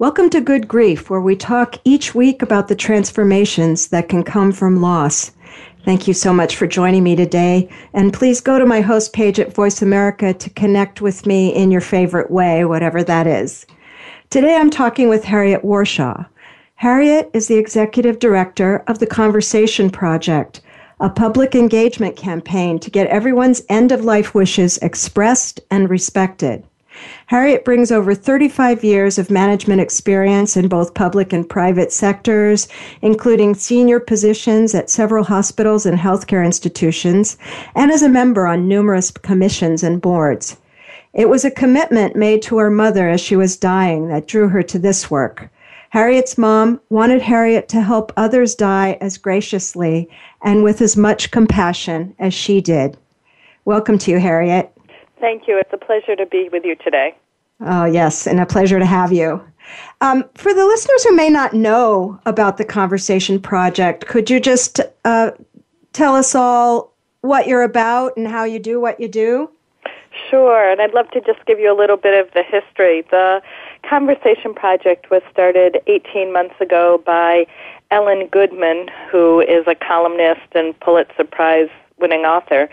Welcome to Good Grief, where we talk each week about the transformations that can come from loss. Thank you so much for joining me today. And please go to my host page at Voice America to connect with me in your favorite way, whatever that is. Today I'm talking with Harriet Warshaw. Harriet is the executive director of the Conversation Project, a public engagement campaign to get everyone's end of life wishes expressed and respected. Harriet brings over 35 years of management experience in both public and private sectors, including senior positions at several hospitals and healthcare institutions, and as a member on numerous commissions and boards. It was a commitment made to her mother as she was dying that drew her to this work. Harriet's mom wanted Harriet to help others die as graciously and with as much compassion as she did. Welcome to you, Harriet. Thank you. It's a pleasure to be with you today. Oh, yes, and a pleasure to have you. Um, for the listeners who may not know about the Conversation Project, could you just uh, tell us all what you're about and how you do what you do? Sure, and I'd love to just give you a little bit of the history. The Conversation Project was started 18 months ago by Ellen Goodman, who is a columnist and Pulitzer Prize winning author.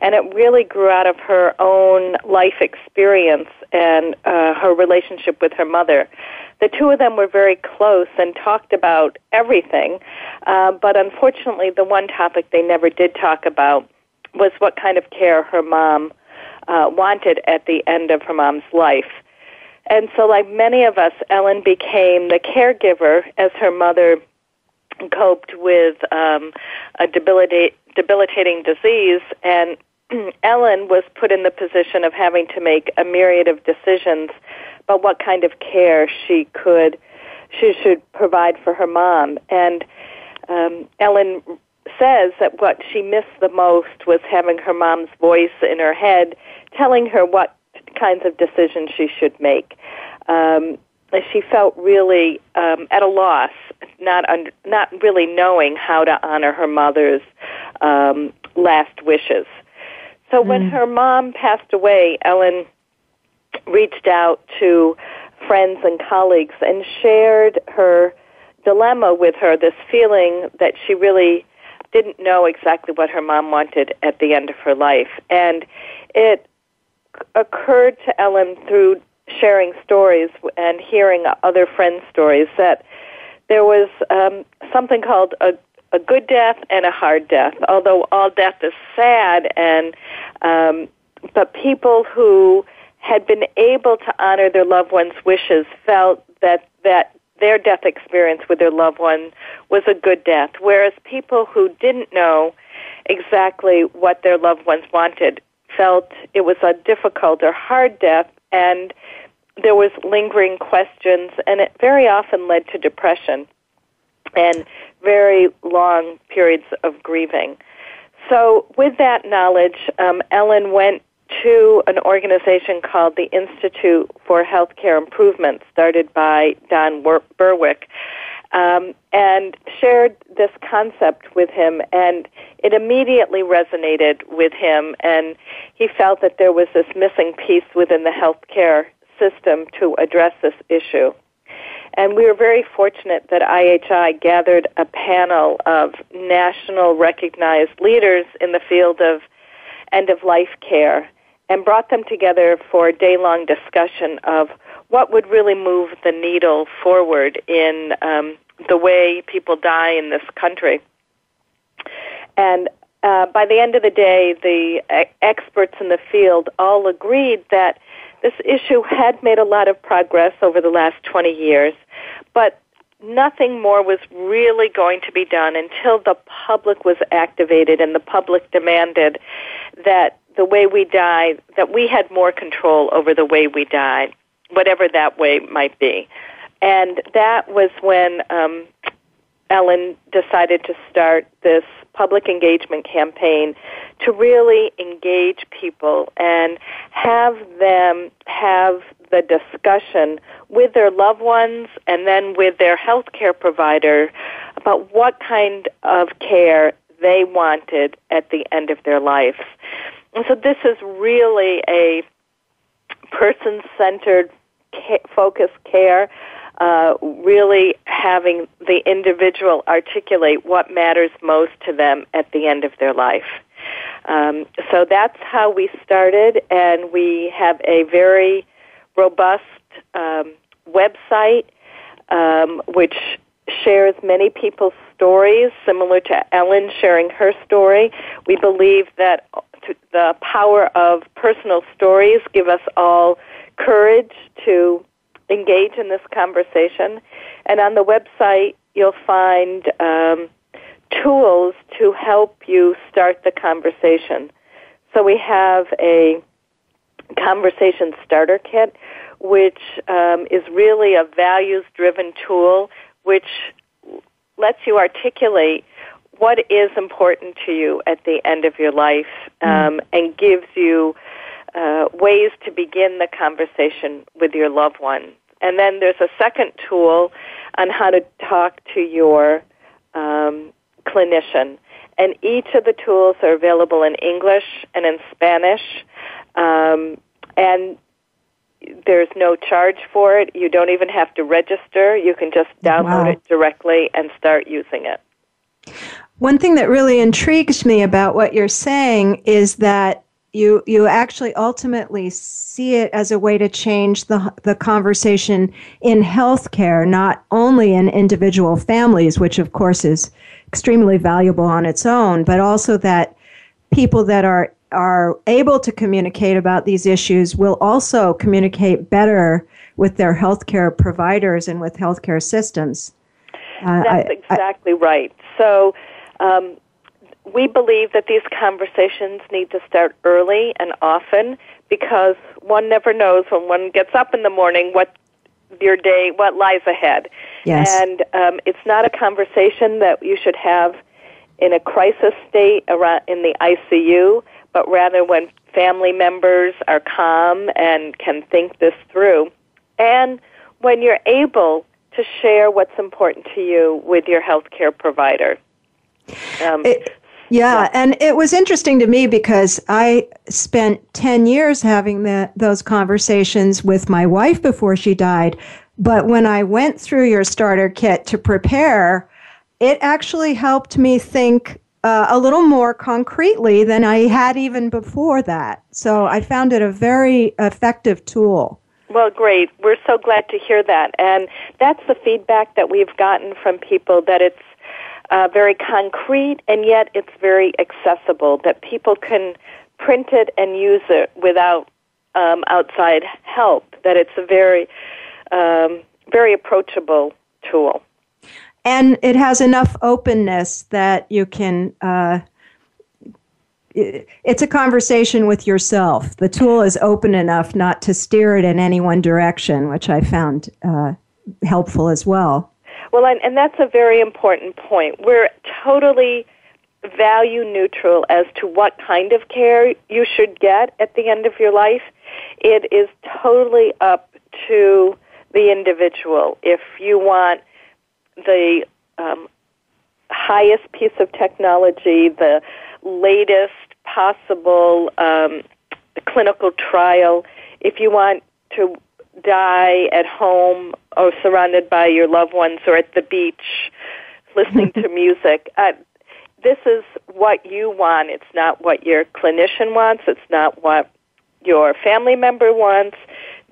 And it really grew out of her own life experience and uh, her relationship with her mother. The two of them were very close and talked about everything, uh, but unfortunately, the one topic they never did talk about was what kind of care her mom uh, wanted at the end of her mom's life. And so, like many of us, Ellen became the caregiver as her mother coped with um, a debilita- debilitating disease, and Ellen was put in the position of having to make a myriad of decisions about what kind of care she could she should provide for her mom. And um, Ellen says that what she missed the most was having her mom's voice in her head, telling her what kinds of decisions she should make. Um, she felt really um, at a loss, not under, not really knowing how to honor her mother's um, last wishes. So mm. when her mom passed away, Ellen reached out to friends and colleagues and shared her dilemma with her. This feeling that she really didn't know exactly what her mom wanted at the end of her life, and it occurred to Ellen through sharing stories and hearing other friends' stories that there was um, something called a, a good death and a hard death. Although all death is sad, and um, but people who had been able to honor their loved ones' wishes felt that that their death experience with their loved one was a good death, whereas people who didn't know exactly what their loved ones wanted felt it was a difficult or hard death and there was lingering questions, and it very often led to depression and very long periods of grieving. So, with that knowledge, um, Ellen went to an organization called the Institute for Healthcare Improvement, started by Don Berwick, um, and shared this concept with him, and it immediately resonated with him, and he felt that there was this missing piece within the healthcare system to address this issue. And we were very fortunate that IHI gathered a panel of national recognized leaders in the field of end of life care. and brought them together for a day long discussion of what would really move the needle forward in um, the way people die in this country. And uh, by the end of the day, the experts in the field all agreed that this issue had made a lot of progress over the last 20 years, but nothing more was really going to be done until the public was activated and the public demanded that the way we die, that we had more control over the way we die, whatever that way might be. And that was when um, Ellen decided to start this public engagement campaign to really engage people and have them have the discussion with their loved ones and then with their healthcare provider about what kind of care they wanted at the end of their life. And so this is really a person-centered focused care uh, really having the individual articulate what matters most to them at the end of their life. Um, so that's how we started, and we have a very robust um, website um, which shares many people's stories, similar to Ellen sharing her story. We believe that the power of personal stories give us all courage to engage in this conversation. And on the website, you'll find um, tools to help you start the conversation. So we have a conversation starter kit, which um, is really a values driven tool which lets you articulate what is important to you at the end of your life mm. um, and gives you uh, ways to begin the conversation with your loved one. And then there's a second tool on how to talk to your um, clinician. And each of the tools are available in English and in Spanish. Um, and there's no charge for it. You don't even have to register. You can just download wow. it directly and start using it. One thing that really intrigues me about what you're saying is that you you actually ultimately see it as a way to change the the conversation in healthcare, not only in individual families, which of course is extremely valuable on its own, but also that people that are are able to communicate about these issues will also communicate better with their healthcare providers and with healthcare systems. Uh, That's I, exactly I, right. So. Um, we believe that these conversations need to start early and often because one never knows when one gets up in the morning what your day, what lies ahead. Yes. And um, it's not a conversation that you should have in a crisis state around in the ICU, but rather when family members are calm and can think this through, and when you're able to share what's important to you with your healthcare provider. Um, it, yeah, yeah, and it was interesting to me because I spent 10 years having the, those conversations with my wife before she died. But when I went through your starter kit to prepare, it actually helped me think uh, a little more concretely than I had even before that. So I found it a very effective tool. Well, great. We're so glad to hear that. And that's the feedback that we've gotten from people that it's uh, very concrete, and yet it's very accessible, that people can print it and use it without um, outside help, that it's a very, um, very approachable tool. And it has enough openness that you can. Uh, it's a conversation with yourself. The tool is open enough not to steer it in any one direction, which I found uh, helpful as well. Well, and, and that's a very important point. We're totally value neutral as to what kind of care you should get at the end of your life. It is totally up to the individual. If you want the um, highest piece of technology, the latest possible um, clinical trial, if you want to die at home or surrounded by your loved ones or at the beach listening to music. Uh, this is what you want. It's not what your clinician wants. It's not what your family member wants.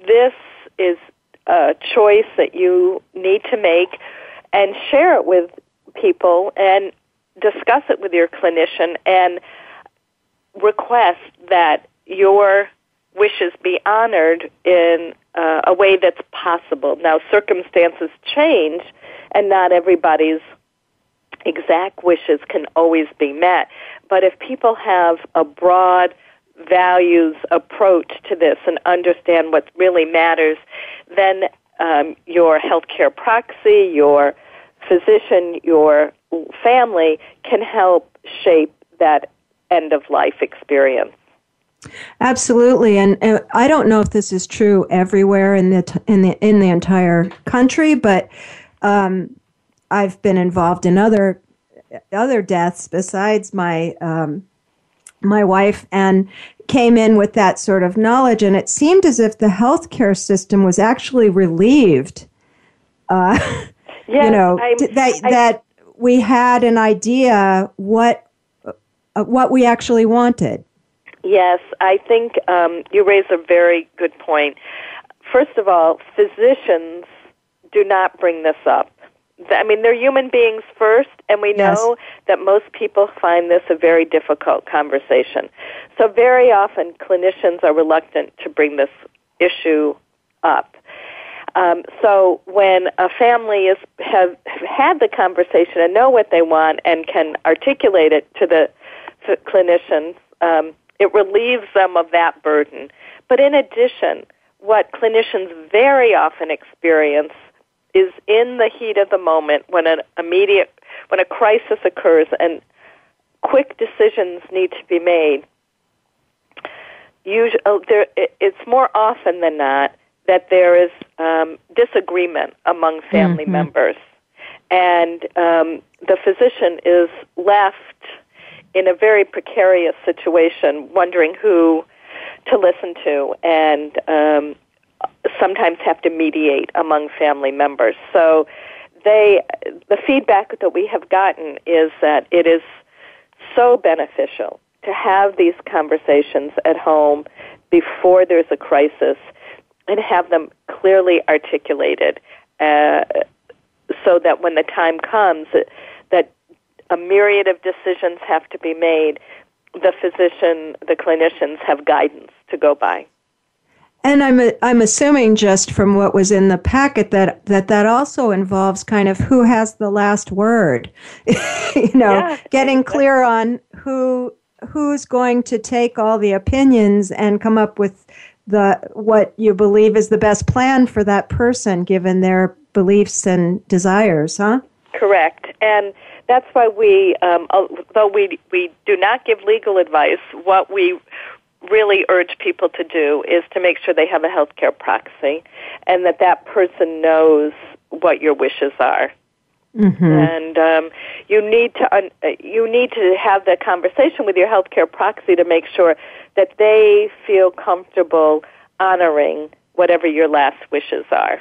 This is a choice that you need to make and share it with people and discuss it with your clinician and request that your wishes be honored in uh, a way that's possible. Now, circumstances change, and not everybody's exact wishes can always be met. But if people have a broad values approach to this and understand what really matters, then um, your healthcare proxy, your physician, your family can help shape that end of life experience. Absolutely, and, and, I don't know if this is true everywhere in the in the in the entire country, but um, I've been involved in other other deaths besides my um, my wife, and came in with that sort of knowledge, and it seemed as if the healthcare system was actually relieved. Uh, yes, you know I, that I, that we had an idea what uh, what we actually wanted. Yes, I think um, you raise a very good point. First of all, physicians do not bring this up. I mean, they're human beings first, and we know yes. that most people find this a very difficult conversation. So, very often, clinicians are reluctant to bring this issue up. Um, so, when a family is have had the conversation and know what they want and can articulate it to the clinicians, um, it relieves them of that burden. But in addition, what clinicians very often experience is in the heat of the moment when an immediate when a crisis occurs and quick decisions need to be made. Usually, oh, there, it's more often than not that there is um, disagreement among family mm-hmm. members, and um, the physician is left in a very precarious situation, wondering who to listen to, and um, sometimes have to mediate among family members. So, they the feedback that we have gotten is that it is so beneficial to have these conversations at home before there's a crisis and have them clearly articulated uh, so that when the time comes a myriad of decisions have to be made. The physician, the clinicians have guidance to go by. And I'm I'm assuming just from what was in the packet that that that also involves kind of who has the last word. you know, yeah, getting exactly. clear on who who's going to take all the opinions and come up with the what you believe is the best plan for that person given their beliefs and desires, huh? Correct. And that's why we, um, although we we do not give legal advice, what we really urge people to do is to make sure they have a healthcare proxy, and that that person knows what your wishes are. Mm-hmm. And um, you need to un- you need to have that conversation with your healthcare proxy to make sure that they feel comfortable honoring whatever your last wishes are.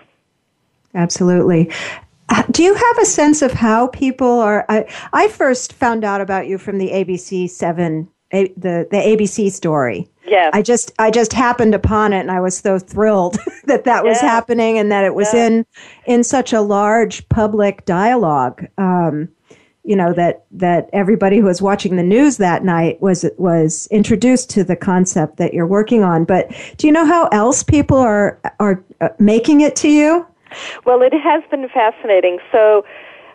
Absolutely do you have a sense of how people are? I, I first found out about you from the ABC Seven, a, the the ABC story. Yes. I just I just happened upon it, and I was so thrilled that that was happening, and that it was in in such a large public dialogue. Um, you know that that everybody who was watching the news that night was was introduced to the concept that you're working on. But do you know how else people are are uh, making it to you? Well, it has been fascinating. So,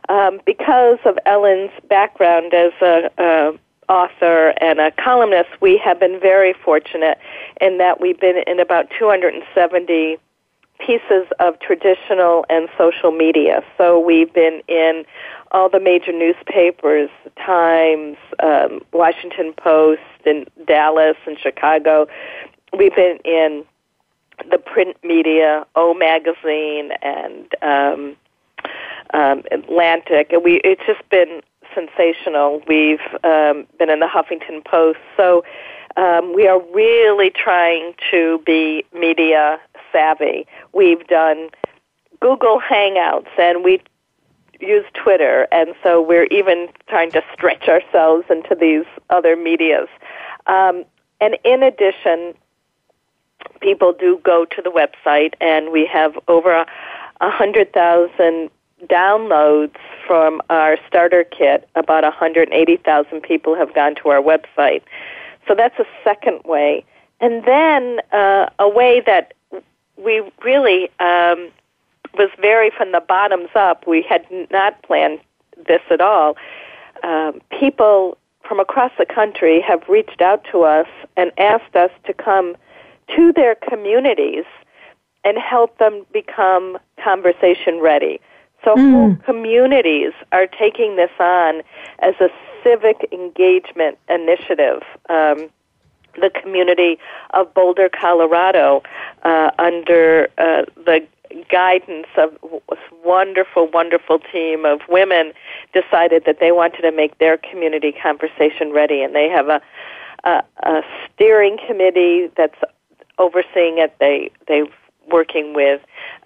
um, because of Ellen's background as a, a author and a columnist, we have been very fortunate in that we've been in about 270 pieces of traditional and social media. So we've been in all the major newspapers, Times, um, Washington Post, in Dallas and Chicago. We've been in the print media, O Magazine and um, um, Atlantic, and we it's just been sensational. We've um, been in the Huffington Post, so um, we are really trying to be media savvy. We've done Google Hangouts, and we use Twitter, and so we're even trying to stretch ourselves into these other medias. Um, and in addition, people do go to the website, and we have over a, hundred thousand downloads from our starter kit. About 180,000 people have gone to our website. So that's a second way. And then uh, a way that we really um, was very from the bottoms up. We had not planned this at all. Um, people from across the country have reached out to us and asked us to come to their communities and help them become conversation ready. So mm. whole communities are taking this on as a civic engagement initiative. Um, the community of Boulder, Colorado, uh, under uh, the guidance of a wonderful, wonderful team of women, decided that they wanted to make their community conversation ready, and they have a, a, a steering committee that's overseeing it. They they working with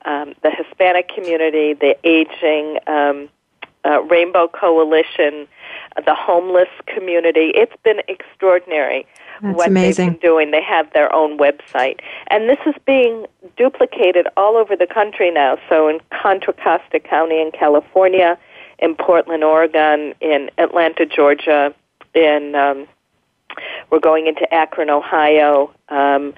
um, the Hispanic community, the aging, um, uh, Rainbow Coalition, the homeless community. It's been extraordinary That's what amazing. they've been doing. They have their own website. And this is being duplicated all over the country now. So in Contra Costa County in California, in Portland, Oregon, in Atlanta, Georgia, in um, we're going into Akron, Ohio. Um,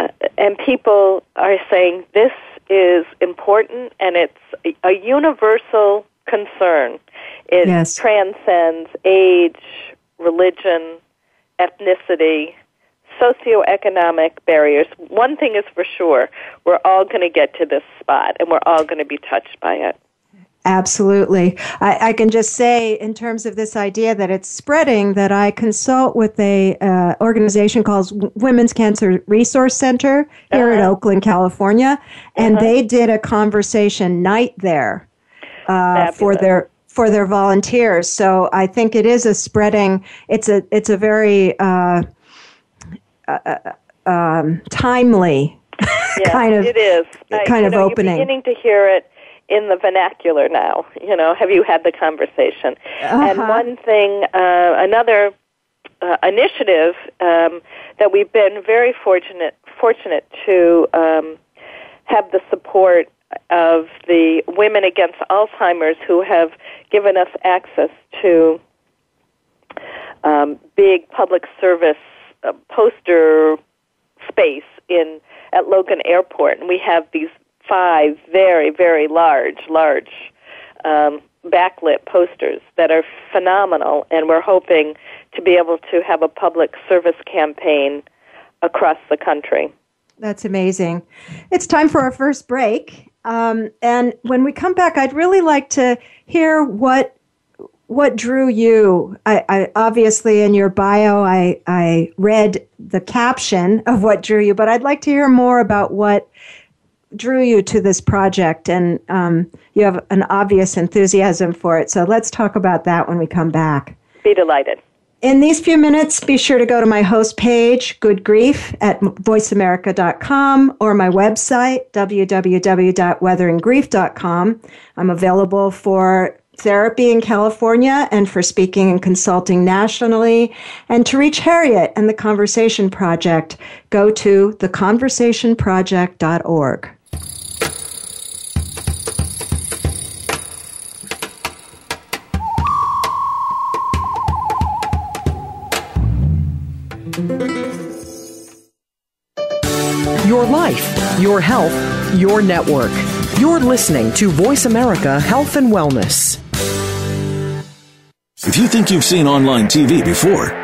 uh, and people are saying this is important and it's a, a universal concern. It Yes. transcends age, religion, ethnicity, socioeconomic barriers. One thing is for sure, we're all going to get to this spot and we're all going to be touched by it. Absolutely. I, I can just say, in terms of this idea that it's spreading, that I consult with a uh, organization called Women's Cancer Resource Center here in Uh-huh. Oakland, California, and Uh-huh. they did a conversation night there uh, for their for their volunteers. So I think it is a spreading. It's a it's a very uh, uh, um, timely Yeah, kind of it is I- kind you of know, opening. You're beginning to hear it in the vernacular now. You know, have you had the conversation? And Uh-huh. one thing, uh, another uh, initiative um, that we've been very fortunate fortunate to um, have the support of the Women Against Alzheimer's who have given us access to um, big public service uh, poster space in at Logan Airport, and we have these five very, very large, large um, backlit posters that are phenomenal, and we're hoping to be able to have a public service campaign across the country. That's amazing. It's time for our first break. Um, and when we come back, I'd really like to hear what what drew you. I, I obviously in your bio, I I read the caption of what drew you, but I'd like to hear more about what drew you to this project. And um, you have an obvious enthusiasm for it. So let's talk about that when we come back. Be delighted. In these few minutes, be sure to go to my host page, Good Grief, at voiceamerica.com or my website, www.weatheringgrief.com. I'm available for therapy in California and for speaking and consulting nationally. And to reach Harriet and the Conversation Project, go to theconversationproject.org. Your life, your health, your network. You're listening to Voice America Health and Wellness. If you think you've seen online TV before,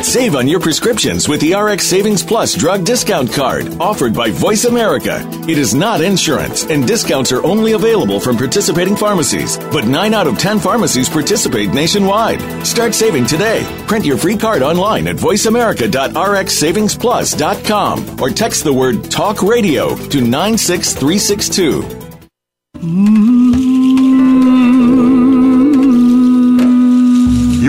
Save on your prescriptions with the RX Savings Plus drug discount card offered by Voice America. It is not insurance, and discounts are only available from participating pharmacies. But 9 out of 10 pharmacies participate nationwide. Start saving today. Print your free card online at voiceamerica.rxsavingsplus.com or text the word TALK RADIO to 96362.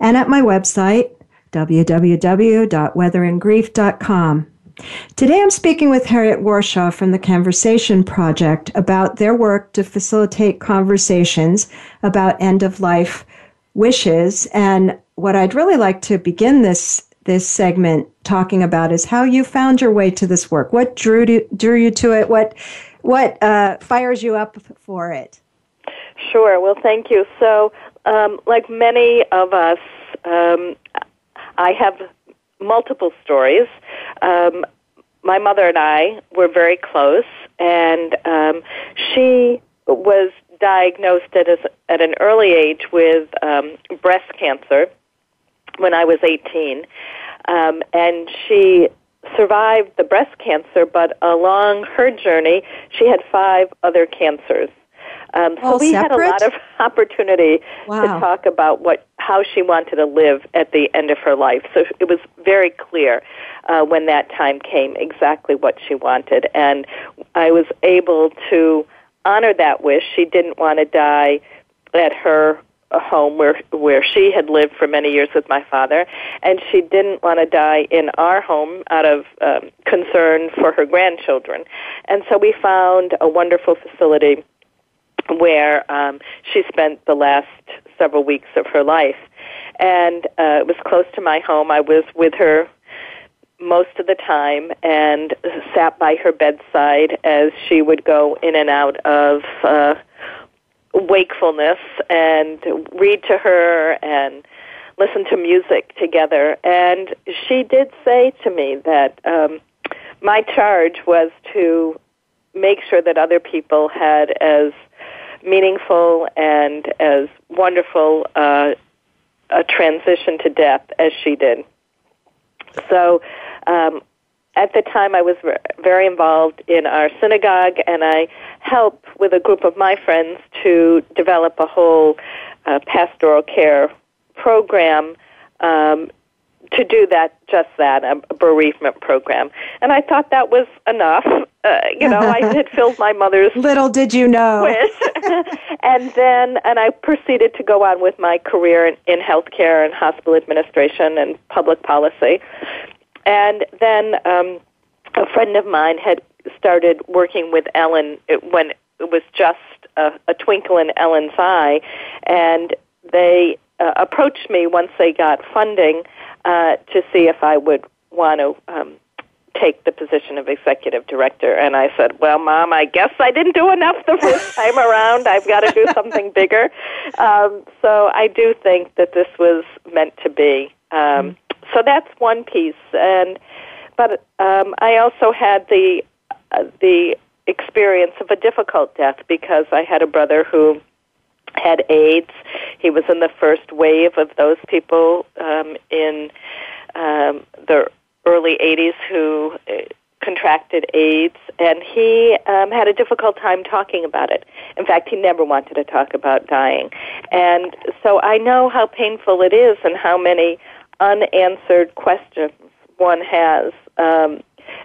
and at my website, www.weatheringgrief.com. Today I'm speaking with Harriet Warshaw from the Conversation Project about their work to facilitate conversations about end of life wishes. And what I'd really like to begin this this segment talking about is how you found your way to this work. What drew to, drew you to it? What what uh, fires you up for it? Sure. Well, thank you. So, um, like many of us, um, I have multiple stories. Um, my mother and I were very close, and um, she was diagnosed at, a, at an early age with um, breast cancer when I was 18. Um, and she survived the breast cancer, but along her journey, she had five other cancers. Um, so All we had a lot of opportunity Wow. to talk about what how she wanted to live at the end of her life. So it was very clear uh, when that time came exactly what she wanted, and I was able to honor that wish. She didn't want to die at her uh, home where where she had lived for many years with my father, and she didn't want to die in our home out of um, concern for her grandchildren. And so we found a wonderful facility where um, she spent the last several weeks of her life. And uh, it was close to my home. I was with her most of the time and sat by her bedside as she would go in and out of uh, wakefulness and read to her and listen to music together. And she did say to me that um, my charge was to make sure that other people had as meaningful and as wonderful uh, a transition to death as she did. So, um, at the time, I was ver- very involved in our synagogue, and I helped with a group of my friends to develop a whole uh, pastoral care program um, to do that, just that, a bereavement program. And I thought that was enough. Uh, you know, I had filled my mother's Little did you know. wish. and then, and I proceeded to go on with my career in, in healthcare and hospital administration and public policy. And then um, a friend of mine had started working with Ellen when it was just a, a twinkle in Ellen's eye, and they uh, approached me once they got funding uh, to see if I would want to um, take the position of executive director. And I said, Well, Mom, I guess I didn't do enough the first time around. I've got to do something bigger. Um, so I do think that this was meant to be. Um, so that's one piece. And but um, I also had the uh, the experience of a difficult death because I had a brother who had AIDS. He was in the first wave of those people um, in um, the early 80s who uh, contracted AIDS, and he um, had a difficult time talking about it. In fact, he never wanted to talk about dying. And so I know how painful it is and how many unanswered questions one has um,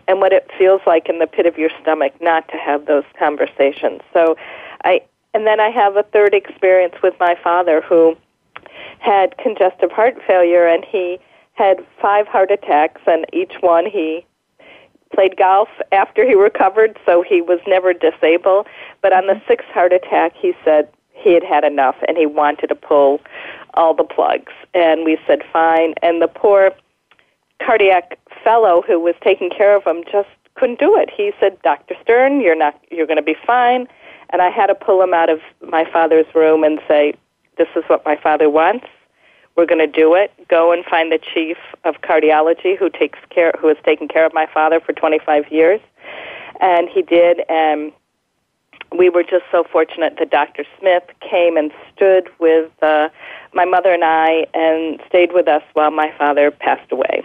and what it feels like in the pit of your stomach not to have those conversations. So I and then I have a third experience with my father who had congestive heart failure and he had five heart attacks and each one he played golf after he recovered so he was never disabled. But on the mm-hmm. sixth heart attack he said he had had enough and he wanted to pull all the plugs. And we said fine. And the poor cardiac fellow who was taking care of him just couldn't do it. He said dr stern you're not you're going to be fine. And i had to pull him out of my father's room and say this is what my father wants we're going to do it. Go and find the chief of cardiology who takes care, who has taken care of my father for 25 years, and he did. And we were just so fortunate that Dr. Smith came and stood with uh, my mother and I, and stayed with us while my father passed away.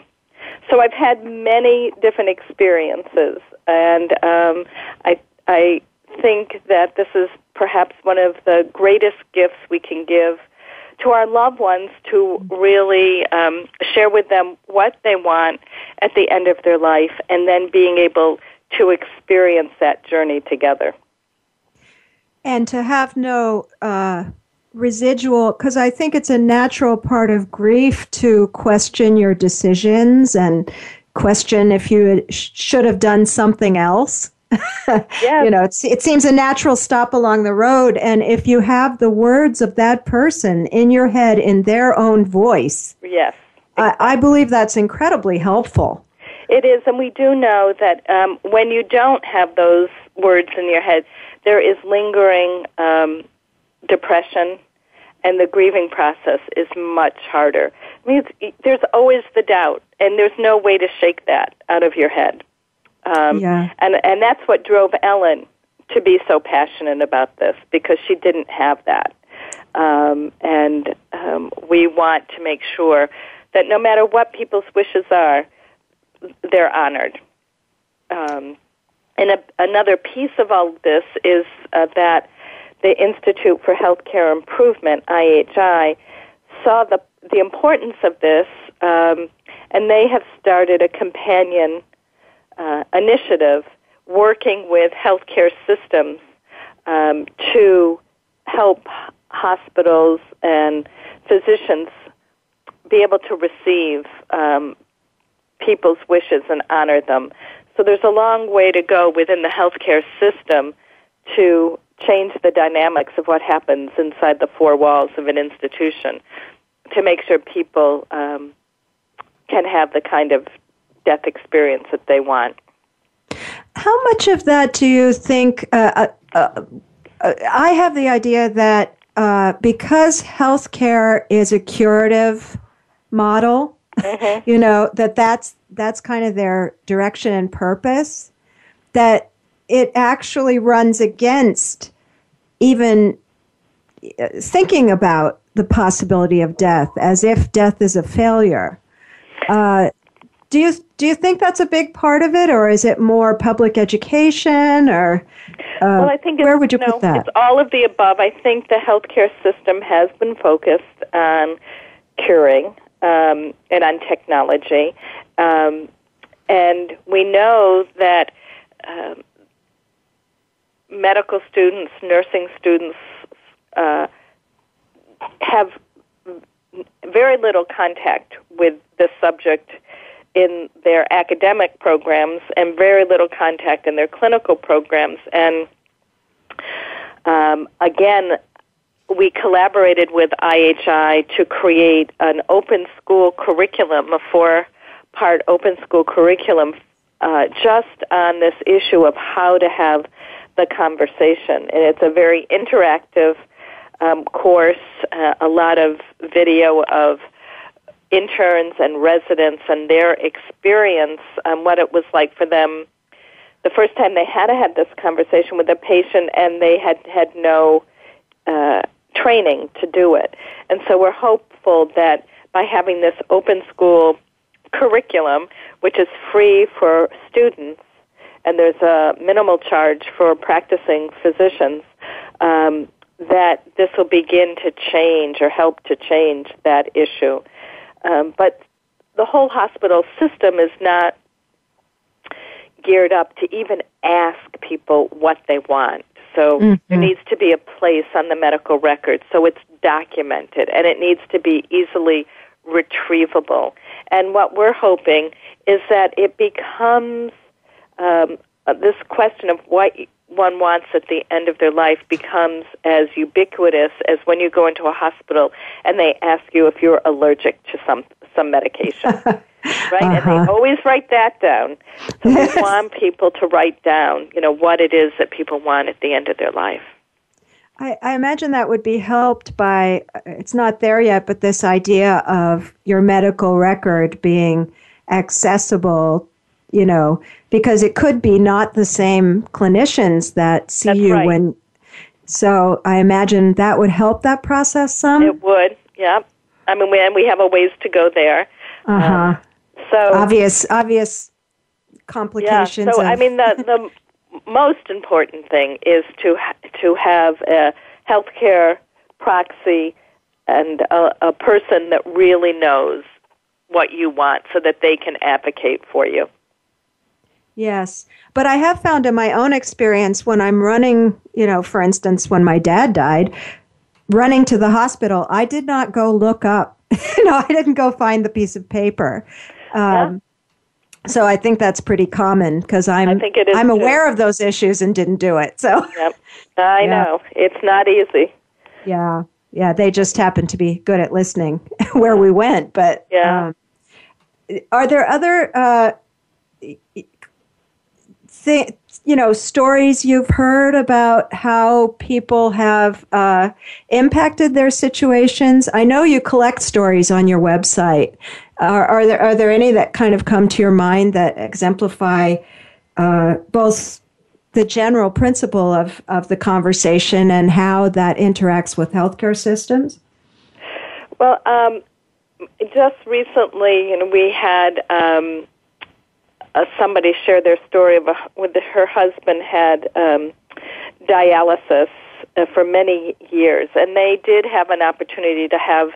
So I've had many different experiences, and um, I I think that this is perhaps one of the greatest gifts we can give to our loved ones to really um, share with them what they want at the end of their life and then being able to experience that journey together. And to have no uh, residual, because I think it's a natural part of grief to question your decisions and question if you should have done something else. yes. you know, it seems a natural stop along the road. And if you have the words of that person in your head in their own voice, yes, I, I believe that's incredibly helpful. It is, and we do know that um, when you don't have those words in your head, there is lingering um, depression, and the grieving process is much harder. I mean, there's always the doubt, and there's no way to shake that out of your head. Um, yeah. And and that's what drove Ellen to be so passionate about this because she didn't have that. Um, and um, we want to make sure that no matter what people's wishes are, they're honored. Um, and a, another piece of all this is uh, that the Institute for Healthcare Improvement, IHI, saw the the importance of this, um, and they have started a companion uh, initiative working with healthcare systems um, to help hospitals and physicians be able to receive um, people's wishes and honor them. So there's a long way to go within the healthcare system to change the dynamics of what happens inside the four walls of an institution to make sure people um, can have the kind of death experience that they want. How much of that do you think? Uh, uh, uh, I have the idea that uh, because healthcare is a curative model, mm-hmm. you know that that's that's kind of their direction and purpose. That it actually runs against even uh, thinking about the possibility of death as if death is a failure. Uh, do you do you think that's a big part of it, or is it more public education, or uh, well, I think where would you no, put that? It's all of the above. I think the healthcare system has been focused on curing um, and on technology, um, and we know that um, medical students, nursing students, uh, have very little contact with the subject in their academic programs and very little contact in their clinical programs. And um, again, we collaborated with IHI to create an open school curriculum, a four part open school curriculum, uh, just on this issue of how to have the conversation. And it's a very interactive um, course, uh, a lot of video of interns and residents and their experience and what it was like for them the first time they had had this conversation with a patient and they had had no uh, training to do it. And so we're hopeful that by having this open school curriculum, which is free for students, and there's a minimal charge for practicing physicians, um, that this will begin to change or help to change that issue. Um, but the whole hospital system is not geared up to even ask people what they want. So Mhm. there needs to be a place on the medical record so it's documented and it needs to be easily retrievable. And what we're hoping is that it becomes um, this question of what one wants at the end of their life becomes as ubiquitous as when you go into a hospital and they ask you if you're allergic to some some medication. right? And Uh-huh. they always write that down. So we want people to write down, you know, what it is that people want at the end of their life. I, I imagine that would be helped by it's not there yet, but this idea of your medical record being accessible, you know, because it could be not the same clinicians that see That's you right. when. So I imagine that would help that process some. It would, yeah. I mean, we, and we have a ways to go there. uh huh. So obvious, obvious complications. yeah. So of, I mean, the the most important thing is to to have a healthcare proxy and a, a person that really knows what you want, so that they can advocate for you. Yes. But I have found in my own experience when I'm running, you know, for instance, when my dad died, running to the hospital, I did not go look up. you know, I didn't go find the piece of paper. Um, So I think that's pretty common because I'm I think it is I'm too. aware of those issues and didn't do it. So Yep, I Yeah. know it's not easy. yeah, yeah, they just happened to be good at listening where we went. But Yeah. um, are there other uh, thi- you know stories you've heard about how people have uh, impacted their situations? I know you collect stories on your website. Are, are there are there any that kind of come to your mind that exemplify uh, both the general principle of, of the conversation and how that interacts with healthcare systems? Well, um, just recently, you know, we had um, uh, somebody share their story of a, with the, her husband had um, dialysis uh, for many years, and they did have an opportunity to have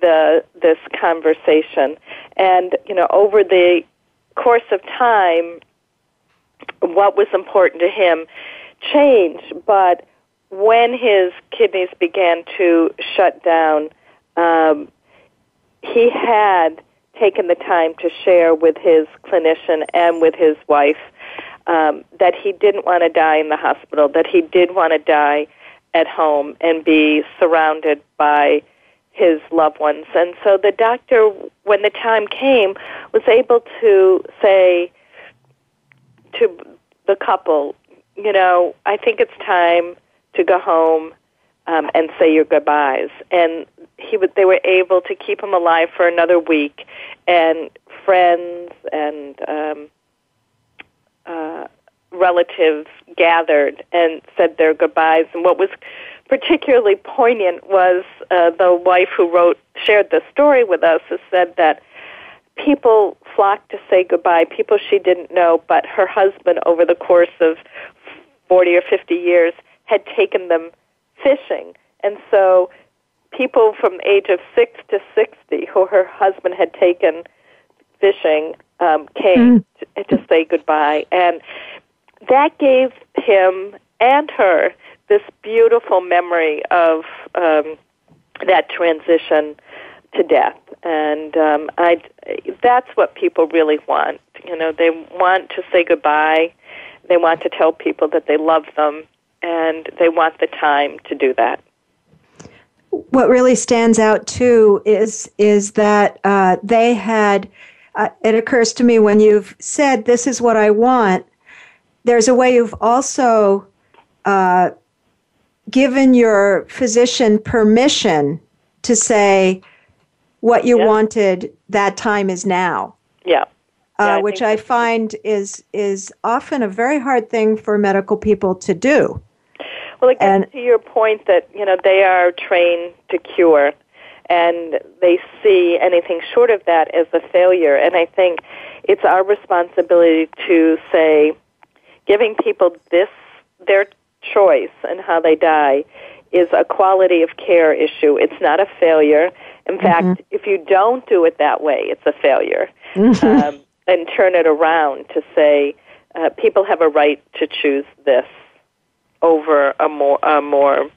the this conversation. And you know, over the course of time, what was important to him changed, but when his kidneys began to shut down, um, he had taken the time to share with his clinician and with his wife um, that he didn't want to die in the hospital, that he did want to die at home and be surrounded by his loved ones. And so the doctor, when the time came, was able to say to the couple, you know, I think it's time to go home um, and say your goodbyes. And he they were able to keep him alive for another week, and friends and um, uh, relatives gathered and said their goodbyes. And what was particularly poignant was uh, the wife who wrote shared the story with us. Who said that people flocked to say goodbye, people she didn't know, but her husband, over the course of 40 or 50 years, had taken them fishing. And so people from the age of 6 to 60 who her husband had taken fishing um, came to, to say goodbye. And that gave him and her this beautiful memory of um, that transition to death. And um, I, that's what people really want. You know, they want to say goodbye. They want to tell people that they love them, and they want the time to do that. What really stands out too is is that uh, they had. Uh, it occurs to me when you've said this is what I want. There's a way you've also uh, given your physician permission to say what you wanted. That time is now. Yeah. uh, Yeah, I which think I find is is often a very hard thing for medical people to do. Well, it gets And- to your point that you know they are trained to cure, and they see anything short of that as a failure. And I think it's our responsibility to say, giving people this their choice and how they die is a quality of care issue. It's not a failure, In fact, mm-hmm. if you don't do it that way, it's a failure. Mm-hmm. Um, and turn it around to say uh, people have a right to choose this over a more a more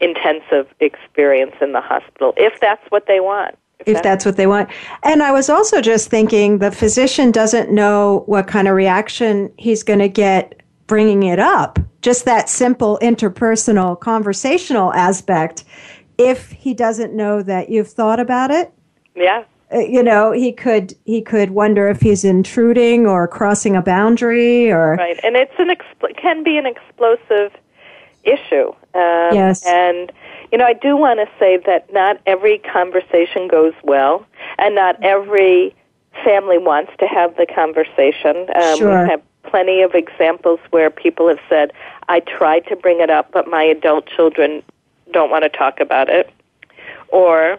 intensive experience in the hospital if that's what they want if that's what they want. And I was also just thinking the physician doesn't know what kind of reaction he's going to get bringing it up. Just that simple interpersonal conversational aspect. If he doesn't know that you've thought about it, yeah, uh, you know, he could he could wonder if he's intruding or crossing a boundary or right. And it's an expl- can be an explosive issue. Um, yes, and you know, I do want to say that not every conversation goes well, and not every family wants to have the conversation. Um, sure. We have plenty of examples where people have said, I tried to bring it up, but my adult children don't want to talk about it. Or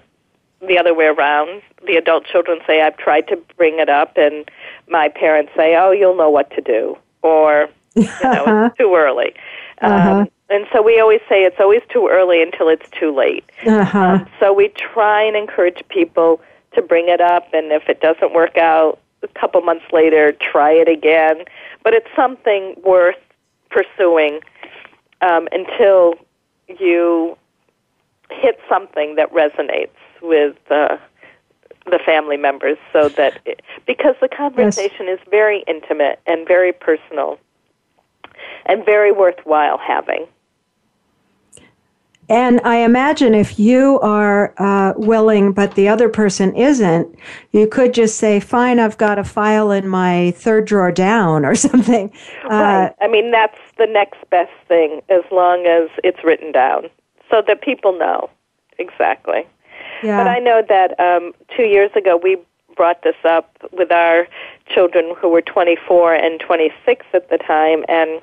the other way around, the adult children say, I've tried to bring it up, and my parents say, Oh, you'll know what to do. Or, you know, it's too early. Uh-huh. Um, and so we always say it's always too early until it's too late. Uh-huh. Um, so we try and encourage people to bring it up, and if it doesn't work out, a couple months later, try it again. But it's something worth pursuing um, until you hit something that resonates with uh, the family members, so that it, because the conversation yes. is very intimate and very personal and very worthwhile having. And I imagine if you are uh, willing, but the other person isn't, you could just say, "Fine, I've got a file in my third drawer down" or something. Right. Uh, I mean, that's the next best thing, as long as it's written down, so that people know exactly. Yeah. But I know that um, two years ago we brought this up with our children who were 24 and 26 at the time, and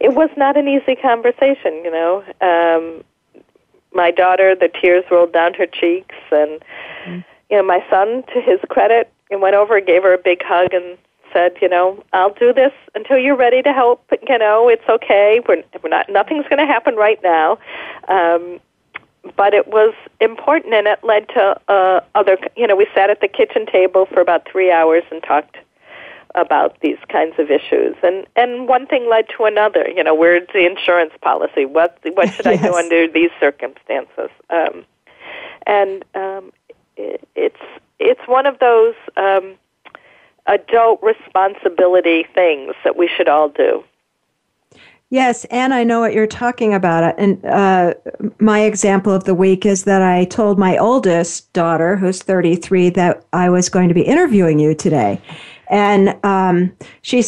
it was not an easy conversation, you know. Um, my daughter, the tears rolled down her cheeks, and mm. you know, my son, to his credit, he went over and gave her a big hug and said, you know, I'll do this until you're ready to help. You know, it's okay. We're, we're not. Nothing's going to happen right now. Um, but it was important, and it led to uh, other. You know, we sat at the kitchen table for about three hours and talked about these kinds of issues and and one thing led to another you know where's the insurance policy what what should yes. i do under these circumstances um and um it, it's it's one of those um adult responsibility things that we should all do Yes, and I know what you're talking about. And uh, my example of the week is that I told my oldest daughter, who's 33, that I was going to be interviewing you today. And um, she,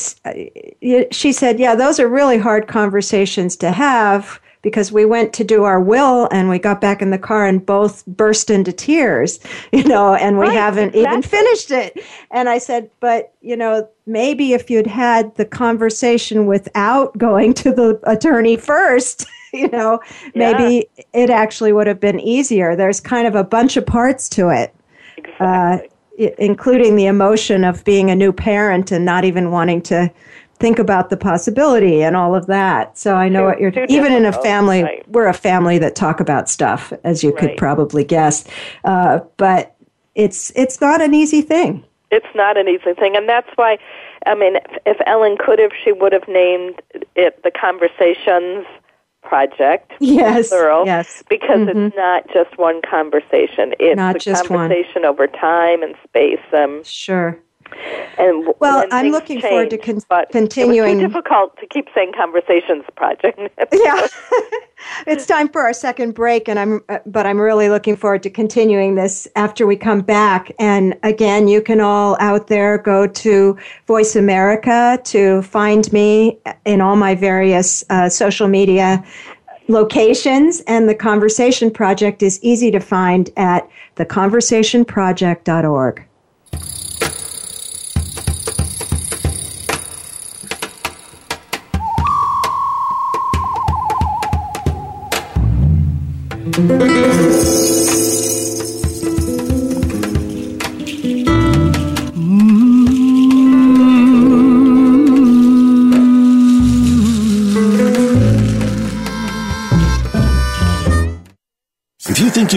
she said, Yeah, those are really hard conversations to have because we went to do our will and we got back in the car and both burst into tears, you know, and we right, haven't exactly. even finished it. And I said, But, you know, maybe if you'd had the conversation without going to the attorney first. you know, yeah. maybe it actually would have been easier. There's kind of a bunch of parts to it. Exactly. Uh, including the emotion of being a new parent and not even wanting to think about the possibility and all of that. So I know too, what you're even in a family. right. We're a family that talk about stuff, as you could probably guess. Uh, but it's it's not an easy thing. It's not an easy thing, and that's why. I mean, if, if Ellen could have, she would have named it the Conversations Project. Yes, Plural, yes. because Mhm. it's not just one conversation. It's Not a just one. conversation over time and space. Um, Sure. And Well, I'm looking forward to con- continuing- It was difficult to keep saying Conversations Project. yeah. It's time for our second break and i'm uh, but i'm really looking forward to continuing this after we come back. And again you can all out there go to voice america to find me in all my various uh, social media locations. And the conversation project is easy to find at theconversationproject.org Thank you.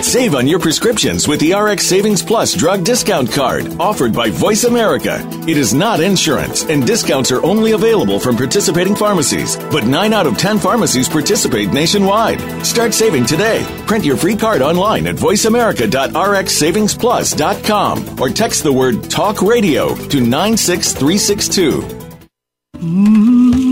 Save on your prescriptions with the RX Savings Plus drug discount card offered by Voice America. It is not insurance, and discounts are only available from participating pharmacies. But 9 out of 10 pharmacies participate nationwide. Start saving today. Print your free card online at voiceamerica.rxsavingsplus.com or text the word TALK RADIO to 96362.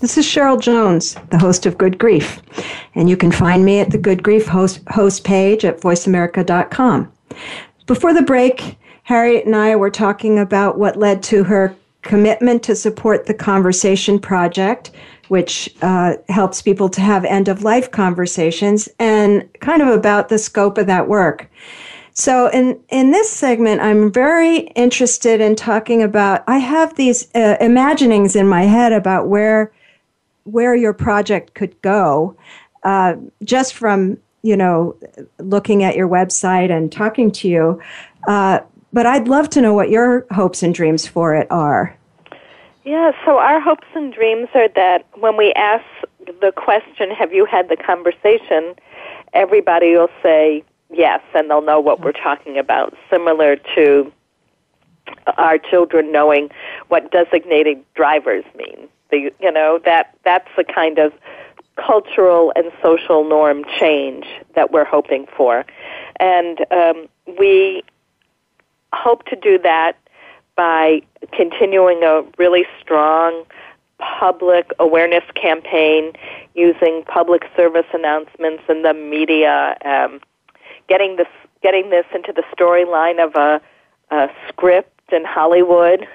This is Cheryl Jones, the host of Good Grief, and you can find me at the Good Grief host, host page at voiceamerica.com. Before the break, Harriet and I were talking about what led to her commitment to support the Conversation Project, which uh, helps people to have end of life conversations, and kind of about the scope of that work. So in in this segment, I'm very interested in talking about. I have these uh, imaginings in my head about where where your project could go, uh, just from you know looking at your website and talking to you. Uh, but I'd love to know what your hopes and dreams for it are. Yeah, so our hopes and dreams are that when we ask the question, "Have you had the conversation?" everybody will say yes, and they'll know what we're talking about. Similar to our children knowing what designated drivers mean. The, you know that that's the kind of cultural and social norm change that we're hoping for, and um, we hope to do that by continuing a really strong public awareness campaign using public service announcements in the media, um, getting this getting this into the storyline of a, a script in Hollywood.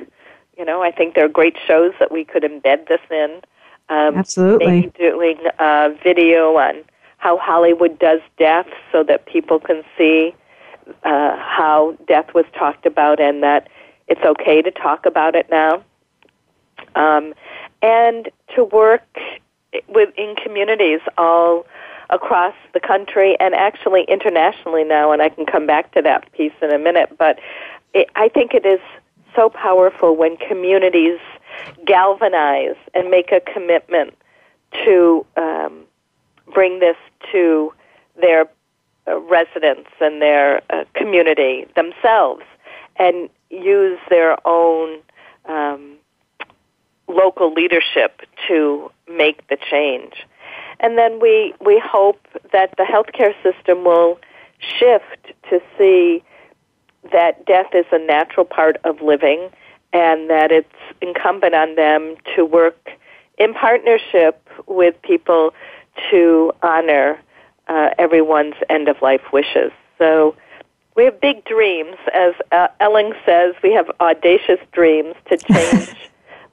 You know, I think there are great shows that we could embed this in. Um, Absolutely. Maybe doing a video on how Hollywood does death so that people can see uh, how death was talked about and that it's okay to talk about it now. Um, and to work with in communities all across the country and actually internationally now, and I can come back to that piece in a minute. But it, I think it is so powerful when communities galvanize and make a commitment to um, bring this to their uh, residents and their uh, community themselves and use their own um, local leadership to make the change. And then we, we hope that the healthcare system will shift to see that death is a natural part of living and that it's incumbent on them to work in partnership with people to honor uh, everyone's end of life wishes. So we have big dreams. As uh, Ellen says, we have audacious dreams to change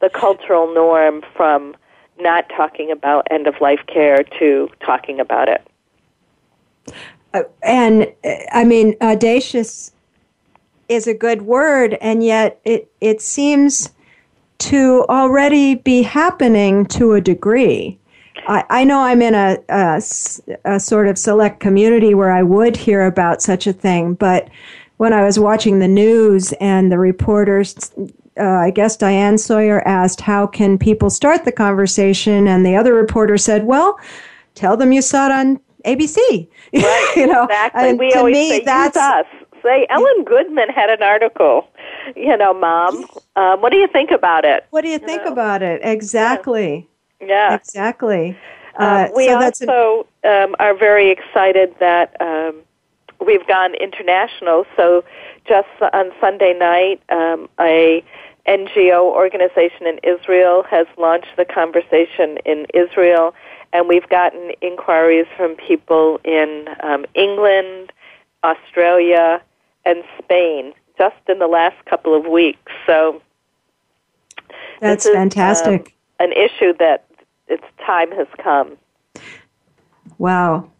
the cultural norm from not talking about end of life care to talking about it. Uh, and uh, I mean, audacious is a good word, and yet it, it seems to already be happening to a degree. I, I know I'm in a, a, a sort of select community where I would hear about such a thing, but when I was watching the news and the reporters, uh, I guess Diane Sawyer asked, How can people start the conversation? And the other reporter said, Well, tell them you saw it on ABC. Right, you know, exactly. And we to always me, say, that's us. Say, Ellen Goodman had an article. You know, Mom, um, what do you think about it? What do you think about it? Exactly. Yeah. Exactly. Um, Uh, we so that's an- also um, are very excited that um, we've gone international. So just on Sunday night, um, a NGO organization in Israel has launched the conversation in Israel, and we've gotten inquiries from people in um, England, Australia, and Spain just in the last couple of weeks. So That's is, fantastic. um, an issue that its time has come. Wow.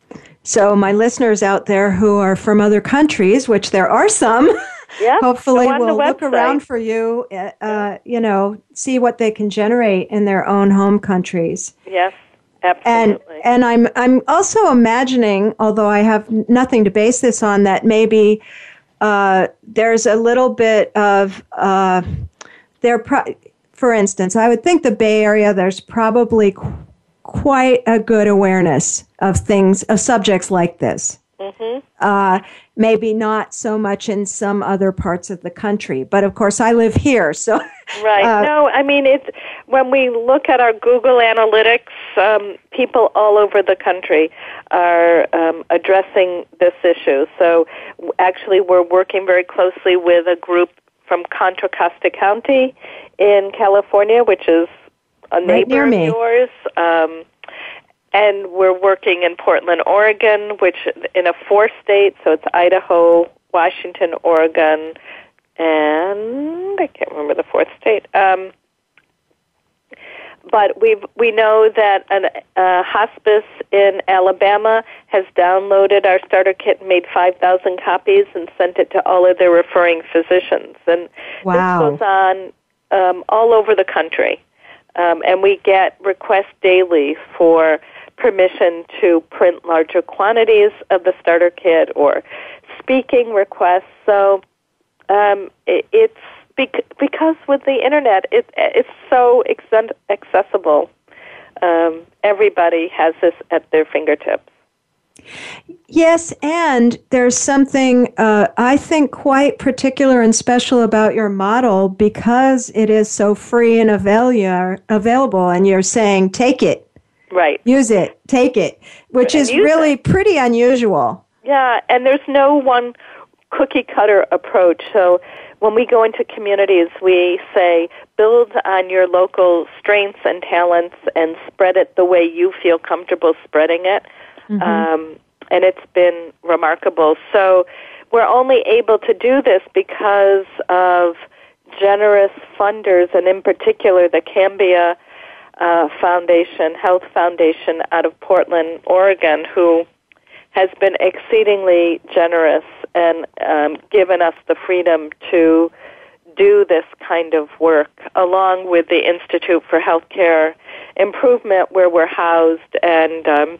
So, my listeners out there who are from other countries, which there are some, Yeah, hopefully go on the will look around for you, uh, uh, you know, see what they can generate in their own home countries. Yes, And absolutely. and I'm I'm also imagining, although I have nothing to base this on, that maybe uh, there's a little bit of uh, there. Pro- for instance, I would think the Bay Area there's probably qu- quite a good awareness of things of subjects like this. Uh, maybe not so much in some other parts of the country, but of course I live here, so Right. uh, no, I mean it's when we look at our Google Analytics, um, people all over the country are um, addressing this issue. So actually, we're working very closely with a group from Contra Costa County in California, which is a neighbor of yours. Um, and we're working in Portland, Oregon, which in a four state, so it's Idaho, Washington, Oregon, and I can't remember the fourth state. Um, but we we know that a uh, hospice in Alabama has downloaded our starter kit, and made five thousand copies, and sent it to all of their referring physicians. And Wow. this goes on um, all over the country, um, and we get requests daily for permission to print larger quantities of the starter kit or speaking requests. So um, it, it's because with the internet, it, it's so accessible. Um, everybody has this at their fingertips. Yes, and there's something uh, I think quite particular and special about your model because it is so free and avail- available, and you're saying, take it, Right. use it, take it, which And is really pretty unusual. Yeah, and there's no one cookie cutter approach. So when we go into communities, we say build on your local strengths and talents and spread it the way you feel comfortable spreading it. Um, and it's been remarkable. So we're only able to do this because of generous funders, and in particular the Cambia uh, Foundation, Health Foundation out of Portland, Oregon, who has been exceedingly generous and um, given us the freedom to do this kind of work, along with the Institute for Healthcare Improvement, where we're housed. And um,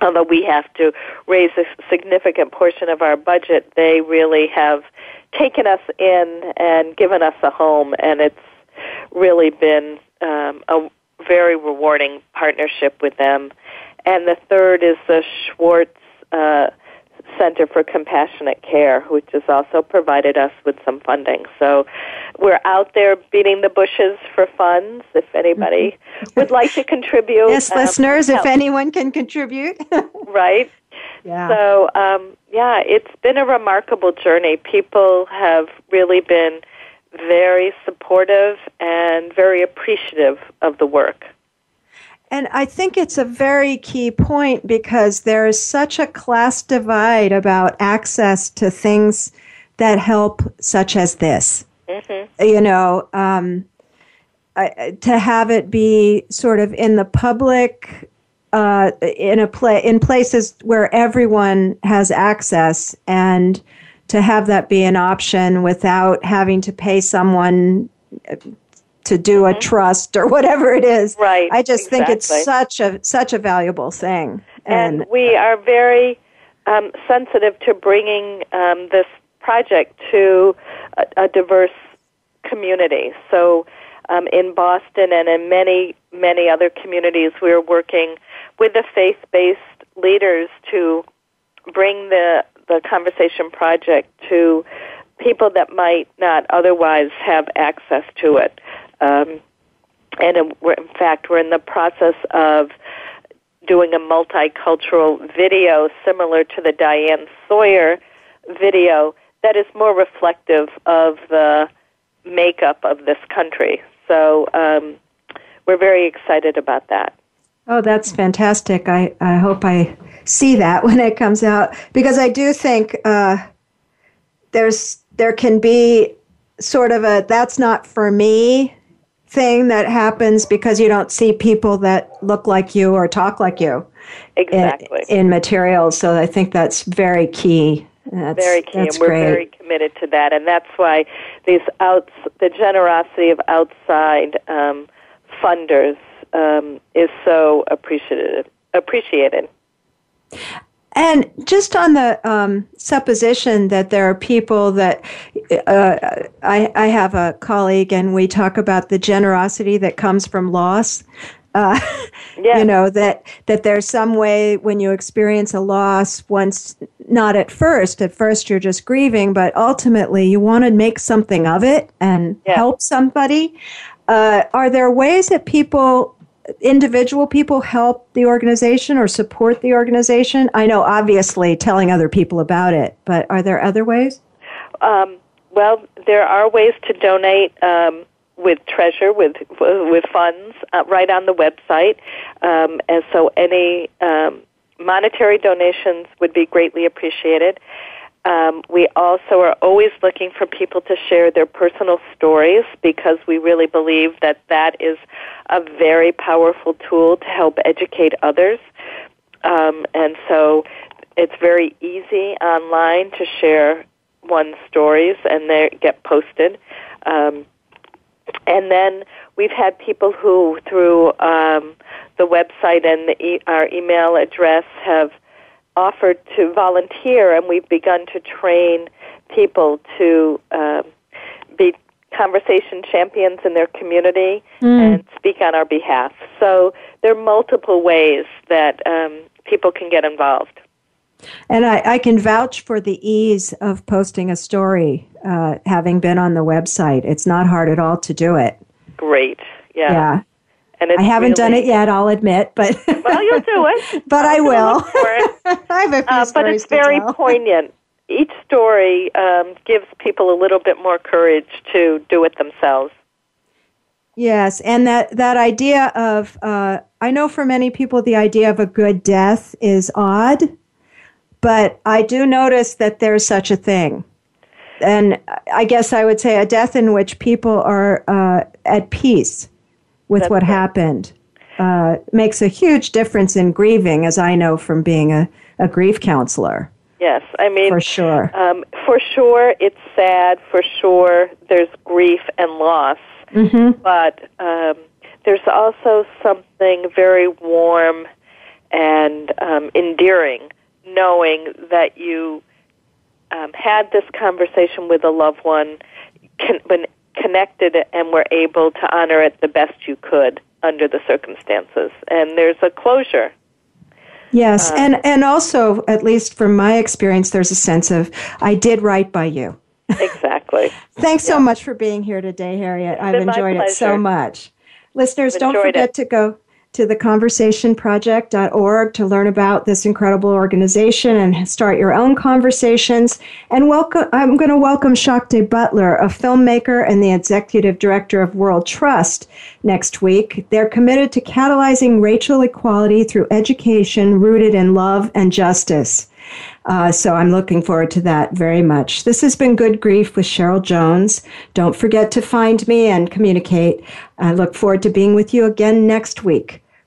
although we have to raise a significant portion of our budget, they really have taken us in and given us a home, and it's really been um, a very rewarding partnership with them. And the third is the Schwartz uh, Center for Compassionate Care, which has also provided us with some funding. So we're out there beating the bushes for funds. If anybody would like to contribute, Yes, um, listeners, if anyone can contribute. right. yeah. So, um, yeah, it's been a remarkable journey. People have really been very supportive and very appreciative of the work. And I think it's a very key point because there is such a class divide about access to things that help, such as this. You know, um, I- to have it be sort of in the public, uh, in a pla- in places where everyone has access, and to have that be an option without having to pay someone to do a trust or whatever it is. Right, I just think it's such a such a valuable thing. and we are very um, sensitive to bringing um, this project to a, a diverse community. So, um, in Boston and in many many other communities, we are working with the faith-based leaders to bring the the conversation project to people that might not otherwise have access to it. Um, and in, we're, in fact, we're in the process of doing a multicultural video similar to the Diane Sawyer video that is more reflective of the makeup of this country. So um, we're very excited about that. Oh, that's fantastic. I, I hope I see that when it comes out because I do think uh, there's there can be sort of a that's not for me thing that happens because you don't see people that look like you or talk like you Exactly. in, in materials. So I think that's very key. That's, very key, That's and we're great. very committed to that. And that's why these outs, the generosity of outside um, funders um, is so appreciated. Appreciated. And just on the um, supposition that there are people that uh, I, I have a colleague and we talk about the generosity that comes from loss. Uh, Yes. You know that that there's some way when you experience a loss, once not at first. At first, you're just grieving, but ultimately, you want to make something of it and Yeah. help somebody. Uh, are there ways that people individual people help the organization or support the organization? I know, obviously, telling other people about it, but are there other ways? Um, well, there are ways to donate um, with treasure, with with funds, uh, right on the website. Um, and so, any um, monetary donations would be greatly appreciated. Um, we also are always looking for people to share their personal stories because we really believe that that is a very powerful tool to help educate others. Um, and so it's very easy online to share one's stories and they get posted. Um, and then we've had people who, through um, the website and the e- our email address, have offered to volunteer, and we've begun to train people to um, be conversation champions in their community and speak on our behalf. So there are multiple ways that um, people can get involved. And I, I can vouch for the ease of posting a story, uh, having been on the website. It's not hard at all to do it. Great, yeah. Yeah. And it's I haven't done it yet, I'll admit, but Well, you'll do it. but I You'll will. look for it. I have a few Uh, but it's very poignant. Each story um, gives people a little bit more courage to do it themselves. Yes, and that that idea of uh, I know for many people the idea of a good death is odd, but I do notice that there's such a thing, and I guess I would say a death in which people are uh, at peace with That's what right. happened uh, makes a huge difference in grieving, as I know from being a, a grief counselor. Yes, I mean, For sure. Um, for sure, it's sad. For sure, there's grief and loss. Mm-hmm. But um, there's also something very warm and um, endearing knowing that you um, had this conversation with a loved one, con- been connected, and were able to honor it the best you could under the circumstances. And there's a closure. Yes, Uh, and and also, at least from my experience, there's a sense of I did right by you. Exactly. Thanks so much for being here today, Harriet. I've enjoyed it so much. Listeners, don't forget it. to go to theconversationproject.org to learn about this incredible organization and start your own conversations. And welcome I'm going to welcome Shakti Butler, a filmmaker and the executive director of World Trust next week. They're committed to catalyzing racial equality through education rooted in love and justice. Uh, so I'm looking forward to that very much. This has been Good Grief with Cheryl Jones. Don't forget to find me and communicate. I look forward to being with you again next week